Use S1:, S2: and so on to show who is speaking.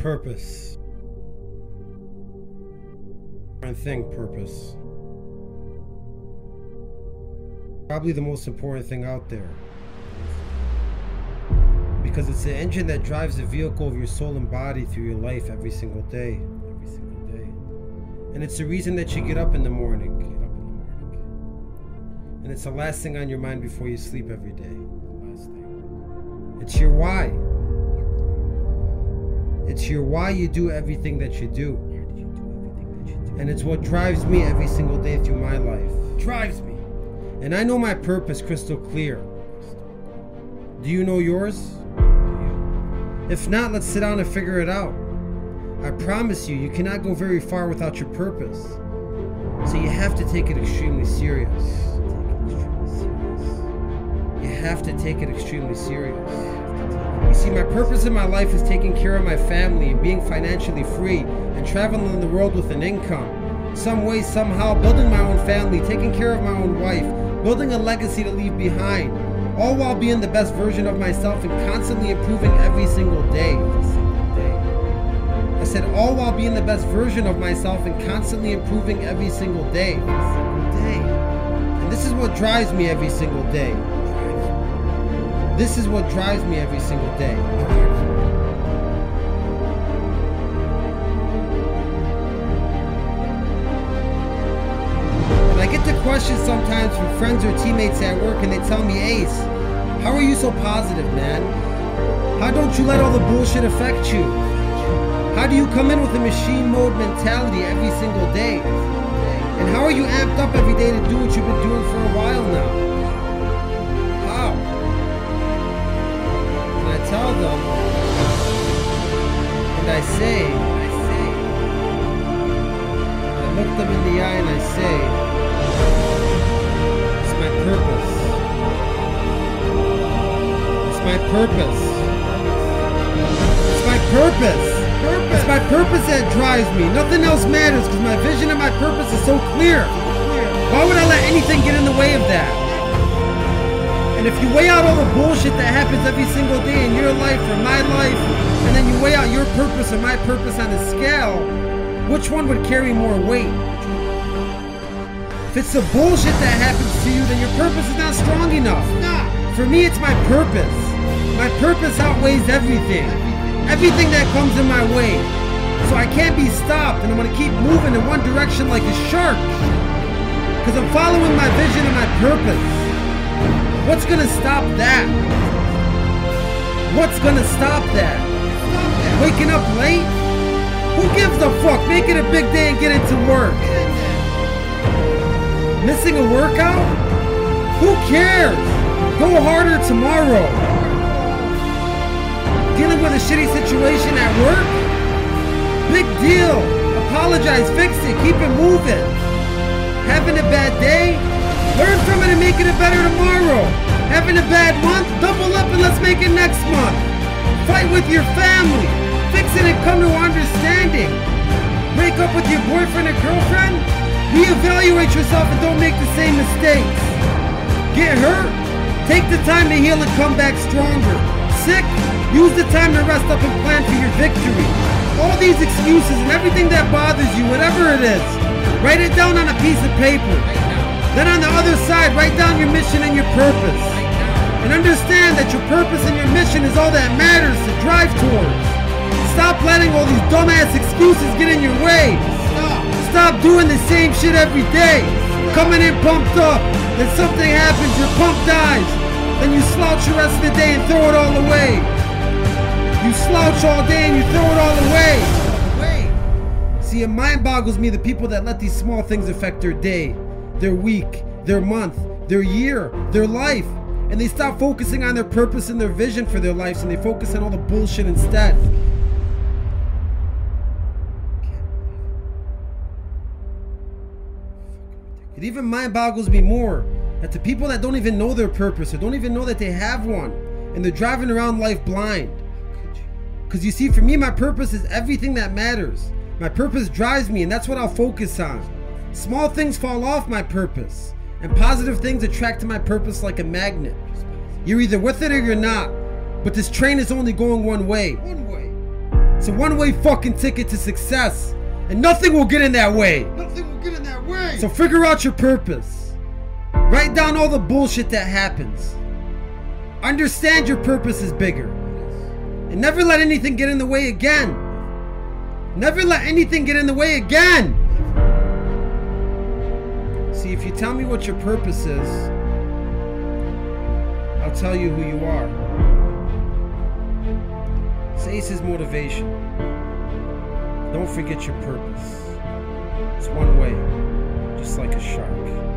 S1: purpose. And thing, purpose. Probably the most important thing out there. Because it's the engine that drives the vehicle of your soul and body through your life every single day. Every single day. And it's the reason that you get up in the morning. Get up in the morning. And it's the last thing on your mind before you sleep every day. It's your why. It's your why you do everything that you do. And it's what drives me every single day through my life. Drives me. And I know my purpose crystal clear. Do you know yours? If not, let's sit down and figure it out. I promise you, you cannot go very far without your purpose. So you have to take it extremely serious. You have to take it extremely serious. You see, my purpose in my life is taking care of my family and being financially free and traveling the world with an income. Some way, somehow, building my own family, taking care of my own wife, building a legacy to leave behind, all while being the best version of myself and constantly improving every single day. I said, all while being the best version of myself and constantly improving every single day. And this is what drives me every single day. This is what drives me every single day. And I get the questions sometimes from friends or teammates at work and they tell me, Ace, how are you so positive, man? How don't you let all the bullshit affect you? How do you come in with a machine mode mentality every single day? And how are you amped up every day to do what you've been doing for a while now? Tell them, and I say, I look them in the eye and I say, it's my purpose. It's my purpose. It's my purpose. It's my purpose that drives me. Nothing else matters because my vision and my purpose is so clear. Why would I let anything get in the way of that? And if you weigh out all the bullshit that happens every single day in your life or my life, and then you weigh out your purpose and my purpose on a scale, which one would carry more weight? If it's the bullshit that happens to you, then your purpose is not strong enough. Nah. For me, it's my purpose. My purpose outweighs everything. Everything that comes in my way. So I can't be stopped, and I'm gonna keep moving in one direction like a shark. Because I'm following my vision and my purpose. What's gonna stop that? What's gonna stop that? Waking up late? Who gives a fuck? Make it a big day and get into work. Missing a workout? Who cares? Go harder tomorrow. Dealing with a shitty situation at work? Big deal. Apologize, fix it, keep it moving. Having a bad day? Learn and make it a better tomorrow. Having a bad month? Double up and let's make it next month. Fight with your family. Fix it and come to understanding. Break up with your boyfriend or girlfriend? Reevaluate yourself and don't make the same mistakes. Get hurt? Take the time to heal and come back stronger. Sick? Use the time to rest up and plan for your victory. All these excuses and everything that bothers you, whatever it is, write it down on a piece of paper. Then on the other side, write down your mission and your purpose. And understand that your purpose and your mission is all that matters to drive towards. Stop letting all these dumbass excuses get in your way. Stop doing the same shit every day. Coming in pumped up. Then something happens, your pump dies. Then you slouch the rest of the day and throw it all away. You slouch all day and you throw it all away. See, it mind boggles me the people that let these small things affect their day, their week, their month, their year, their life. And they stop focusing on their purpose and their vision for their lives and they focus on all the bullshit instead. It even mind boggles me more that the people that don't even know their purpose or don't even know that they have one and they're driving around life blind. Because you see, for me, my purpose is everything that matters. My purpose drives me, and that's what I'll focus on. Small things fall off my purpose, and positive things attract to my purpose like a magnet. You're either with it or you're not, but this train is only going one way. One way. It's a one way fucking ticket to success, and nothing will get in that way.
S2: Nothing will get in that way.
S1: So figure out your purpose. Write down all the bullshit that happens. Understand your purpose is bigger. And never let anything get in the way again. Never let anything get in the way again. See, if you tell me what your purpose is, I'll tell you who you are. Sace is motivation. Don't forget your purpose. It's one way, just like a shark.